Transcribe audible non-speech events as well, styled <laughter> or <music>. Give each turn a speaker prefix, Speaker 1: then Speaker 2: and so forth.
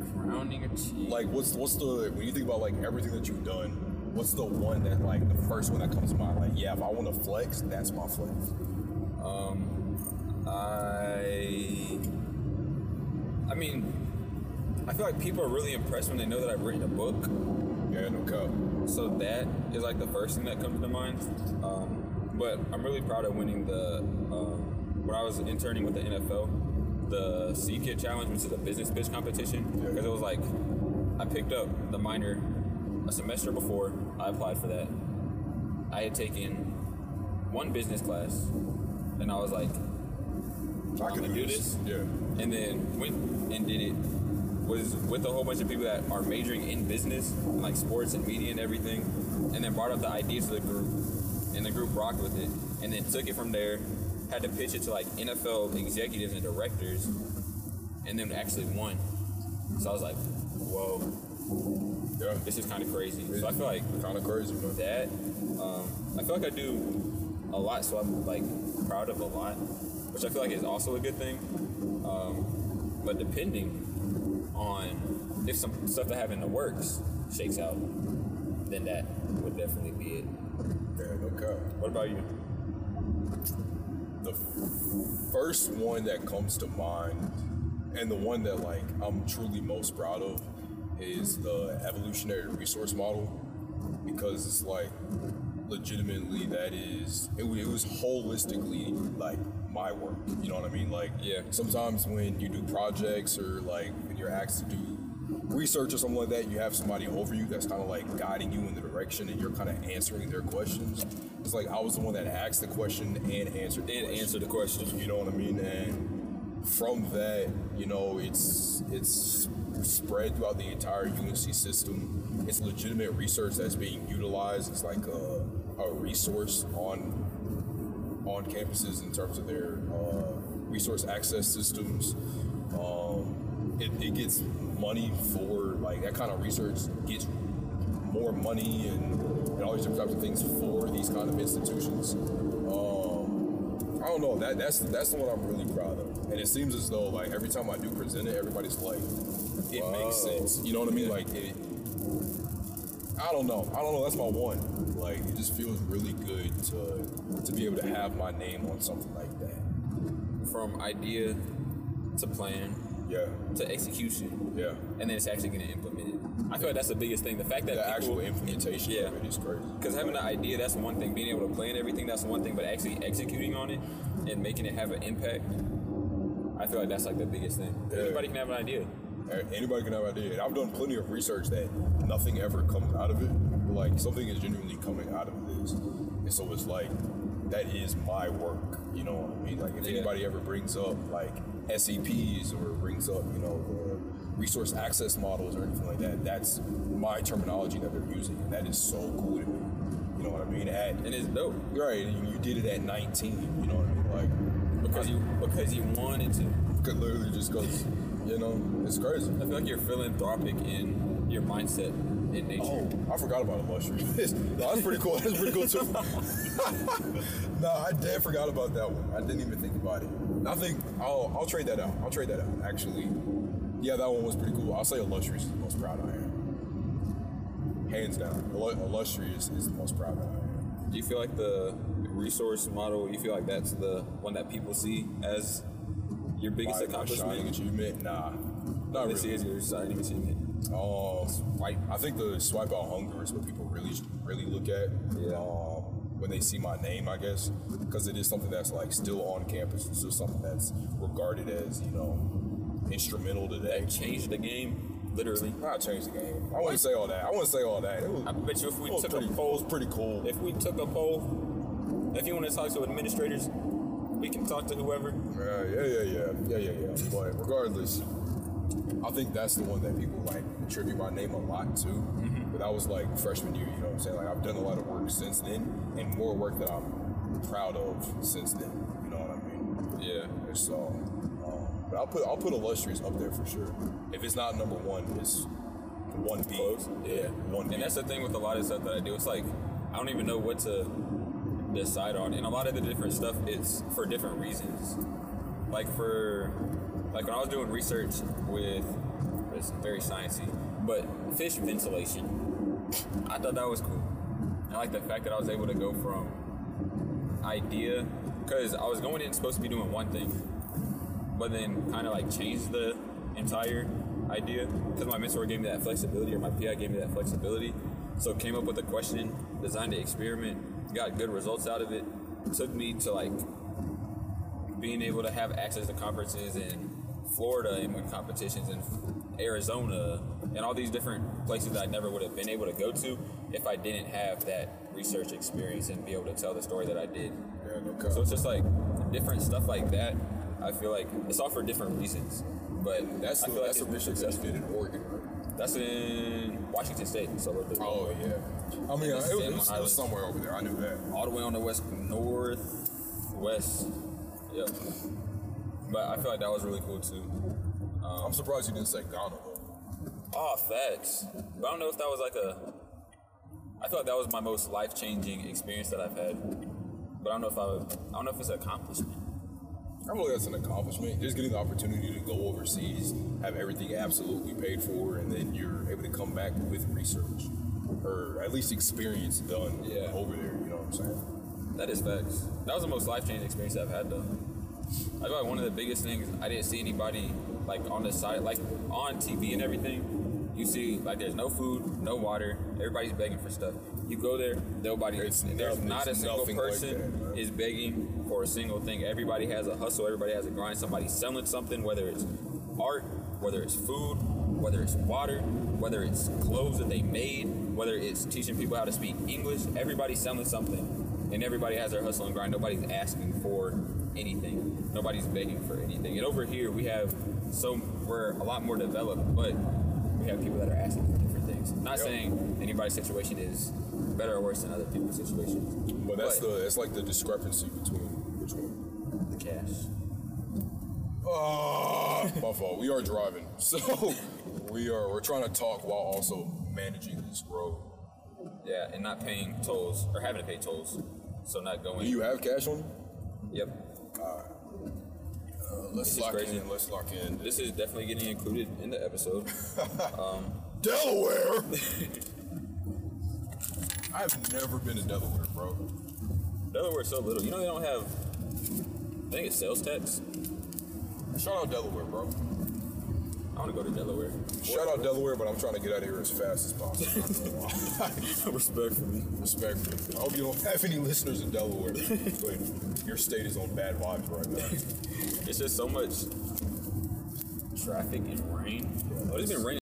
Speaker 1: Crowning achievement.
Speaker 2: Like, what's what's the when you think about like everything that you've done? What's the one that like the first one that comes to mind? Like, yeah, if I want to flex, that's my flex.
Speaker 1: Um, I, I mean, I feel like people are really impressed when they know that I've written a book.
Speaker 2: Yeah, no cap.
Speaker 1: So that is like the first thing that comes to mind. Um, but I'm really proud of winning the um, when I was interning with the NFL, the Seed Kit Challenge, which is a business pitch competition.
Speaker 2: Yeah.
Speaker 1: Because it was like I picked up the minor a semester before I applied for that. I had taken one business class, and I was like,
Speaker 2: I can
Speaker 1: do this.
Speaker 2: Yeah.
Speaker 1: and then went and did it was with a whole bunch of people that are majoring in business like sports and media and everything and then brought up the idea to the group and the group rocked with it and then took it from there had to pitch it to like nfl executives and directors and then actually won so i was like whoa
Speaker 2: Yeah.
Speaker 1: this is kind of crazy so i feel like
Speaker 2: kind of crazy, man.
Speaker 1: that um, i feel like i do a lot so i'm like proud of a lot which i feel like is also a good thing um, but depending on if some stuff that have in the works shakes out then that would definitely be it
Speaker 2: Yeah, no cap.
Speaker 1: what about you
Speaker 2: the f- first one that comes to mind and the one that like i'm truly most proud of is the evolutionary resource model because it's like legitimately that is it, it was holistically like my work you know what i mean like
Speaker 1: Yeah.
Speaker 2: sometimes when you do projects or like when you're asked to do research or something like that you have somebody over you that's kind of like guiding you in the direction and you're kind of answering their questions it's like i was the one that asked the question and answered the
Speaker 1: and
Speaker 2: question.
Speaker 1: answer the question
Speaker 2: You know what I mean? And from that, you know, it's it's spread throughout the entire UNC system. It's legitimate research that's being utilized. It's like a, a resource on on campuses in terms of their uh, resource access systems. Um, it, it gets money for like that kind of research gets more money and, and all these different types of things for these kind of institutions. Um, I don't know. That that's that's the one I'm really proud of. And it seems as though like every time I do present it, everybody's like, it makes sense. You know what I mean? Like it. I don't know. I don't know. That's my one. Like it just feels really good to to be able to have my name on something like that.
Speaker 1: from idea to plan
Speaker 2: Yeah.
Speaker 1: to execution
Speaker 2: Yeah.
Speaker 1: and then it's actually getting implemented i feel like that's the biggest thing the fact that
Speaker 2: The
Speaker 1: people,
Speaker 2: actual implementation
Speaker 1: Yeah.
Speaker 2: of it is crazy.
Speaker 1: Because having the idea, that's one thing. Being able to plan everything, that's one thing. But actually executing on it and making it have an impact, I feel like that's like the biggest thing.
Speaker 2: Yeah.
Speaker 1: Anybody can have an idea.
Speaker 2: Anybody can have an idea. And I've done plenty of research that nothing ever comes out of it. Like something is genuinely coming out of this. And so it's like that is my work. You know what I mean? Like if
Speaker 1: Yeah.
Speaker 2: anybody ever brings up like SCPs or brings up, you know, the resource access models or anything like that, that's my terminology that they're using. And that is so cool to me. You know what I mean? At
Speaker 1: And it's dope
Speaker 2: right, you did it at 19. You know what I mean? Like
Speaker 1: because you because you wanted to.
Speaker 2: could literally just goes, you know, it's crazy.
Speaker 1: I feel like you're philanthropic in your mindset in nature.
Speaker 2: Oh, I forgot about illustrious. <laughs> no, that's pretty cool. That's pretty cool too. <laughs> no, I dead forgot about that one. I didn't even think about it. I think I'll I'll trade that out. I'll trade that out. Actually, yeah, that one was pretty cool. I'll say illustrious is the most proud I am. Hands down, illustrious is the most proud I am.
Speaker 1: Do you feel like the resource model? You feel like that's the one that people see as your biggest
Speaker 2: My,
Speaker 1: accomplishment?
Speaker 2: achievement? Nah, not
Speaker 1: This
Speaker 2: really.
Speaker 1: is your shining achievement.
Speaker 2: Um, I, I think the swipe out hunger is what people really really look at.
Speaker 1: Yeah.
Speaker 2: Um, when they see my name, I guess, because it is something that's like still on campus. It's still something that's regarded as you know instrumental today.
Speaker 1: Changed the game, literally.
Speaker 2: Not changed the game. I wouldn't say all that. I wouldn't say all that. Was,
Speaker 1: I bet you if we took
Speaker 2: pretty,
Speaker 1: a
Speaker 2: it
Speaker 1: poll,
Speaker 2: was pretty cool.
Speaker 1: if we took a poll, if you want to talk to administrators, we can talk to whoever.
Speaker 2: Yeah, yeah, yeah, yeah, yeah, yeah, yeah. But regardless, I think that's the one that people like attribute my name a lot to.
Speaker 1: Mm-hmm.
Speaker 2: But that was like freshman year, you know what I'm saying? Like I've done a lot of work since then, and more work that I'm proud of since then. You know what I mean?
Speaker 1: Yeah.
Speaker 2: So, um, but I'll put I'll put illustrious up there for sure. If it's not number one, it's one B.
Speaker 1: Close.
Speaker 2: Yeah, one B.
Speaker 1: And that's the thing with a lot of stuff that I do. It's like I don't even know what to decide on, and a lot of the different stuff is for different reasons. Like for like when I was doing research with it's very sciencey. But fish ventilation, I thought that was cool. I like the fact that I was able to go from idea, because I was going in supposed to be doing one thing, but then kind of like changed the entire idea because my mentor gave me that flexibility or my PI gave me that flexibility. So came up with a question, designed an experiment, got good results out of it. Took me to like being able to have access to conferences in Florida and win competitions in Arizona and all these different places that I never would have been able to go to if I didn't have that research experience and be able to tell the story that I did.
Speaker 2: Yeah, no.
Speaker 1: So it's just like different stuff like that. I feel like it's all for different reasons. But
Speaker 2: That's
Speaker 1: I feel
Speaker 2: that's the
Speaker 1: it's been
Speaker 2: research that
Speaker 1: successful.
Speaker 2: you in Oregon.
Speaker 1: That's in Washington State. So
Speaker 2: Oh yeah. I mean, uh, it, was, it was- it was somewhere over there. I knew that.
Speaker 1: all the way on the west, north, west. Yep. But I feel like that was really cool too.
Speaker 2: Um, I'm surprised you didn't say Ghana though.
Speaker 1: Oh, facts. But I don't know if that was like a. I feel like that was my most life changing experience that I've had. But I don't know if I. Would, I don't know if it's an accomplishment.
Speaker 2: I like that's an accomplishment. Just getting the opportunity to go overseas, have everything absolutely paid for, and then you're able to come back with research or at least experience done
Speaker 1: Yeah.
Speaker 2: over there. You know what I'm saying?
Speaker 1: That is facts. That was the most life changing experience I've had though. I feel like one of the biggest things I didn't see anybody like on the side, like on TV and everything. You see, like there's no food, no water. Everybody's begging for stuff. You go there, nobody. There's
Speaker 2: nothing-
Speaker 1: not a single
Speaker 2: nothing like
Speaker 1: person is begging for a single thing. Everybody has a hustle. Everybody has a grind. Somebody's selling something, whether it's art, whether it's food, whether it's water, whether it's clothes that they made, whether it's teaching people how to speak English. Everybody's selling something, and everybody has their hustle and grind. Nobody's asking for anything. Nobody's begging for anything. And over here, we have so we're a lot more developed, but we have people that are asking for different things. Not
Speaker 2: Yep.
Speaker 1: saying anybody's situation is better or worse than other people's situations.
Speaker 2: But that's the that's like the discrepancy between which one.
Speaker 1: the cash.
Speaker 2: Ah, <laughs> my fault. We are driving, <laughs> so we are we're trying to talk while also managing this road.
Speaker 1: Yeah, and not paying tolls or having to pay tolls. So not going.
Speaker 2: Do you have cash on you?
Speaker 1: Yep.
Speaker 2: Uh, let's
Speaker 1: This
Speaker 2: lock in. Let's lock in.
Speaker 1: This is definitely getting included in the episode. <laughs>
Speaker 2: Delaware. <laughs> I've never been to Delaware, bro.
Speaker 1: Delaware's so little. You know they don't have. I think it's sales tax.
Speaker 2: Shout out Delaware, bro.
Speaker 1: I want to go to Delaware.
Speaker 2: Shout out Delaware, but I'm trying to get out of here as fast as possible. <laughs>
Speaker 1: Respectfully.
Speaker 2: Respectfully. I hope you don't have any listeners in Delaware, but your state is on bad vibes right now.
Speaker 1: It's just so much traffic and rain. Oh, it's been raining